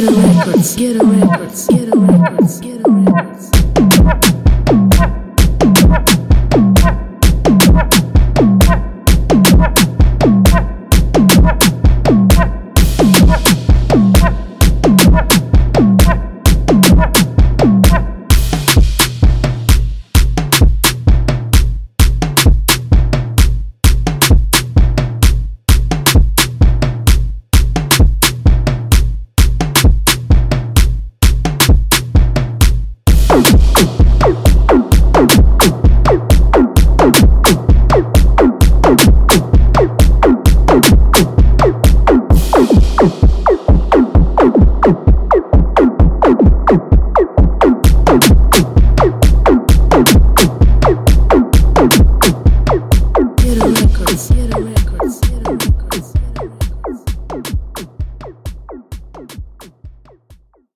get a records, get a records, get a records, get a records. Zero.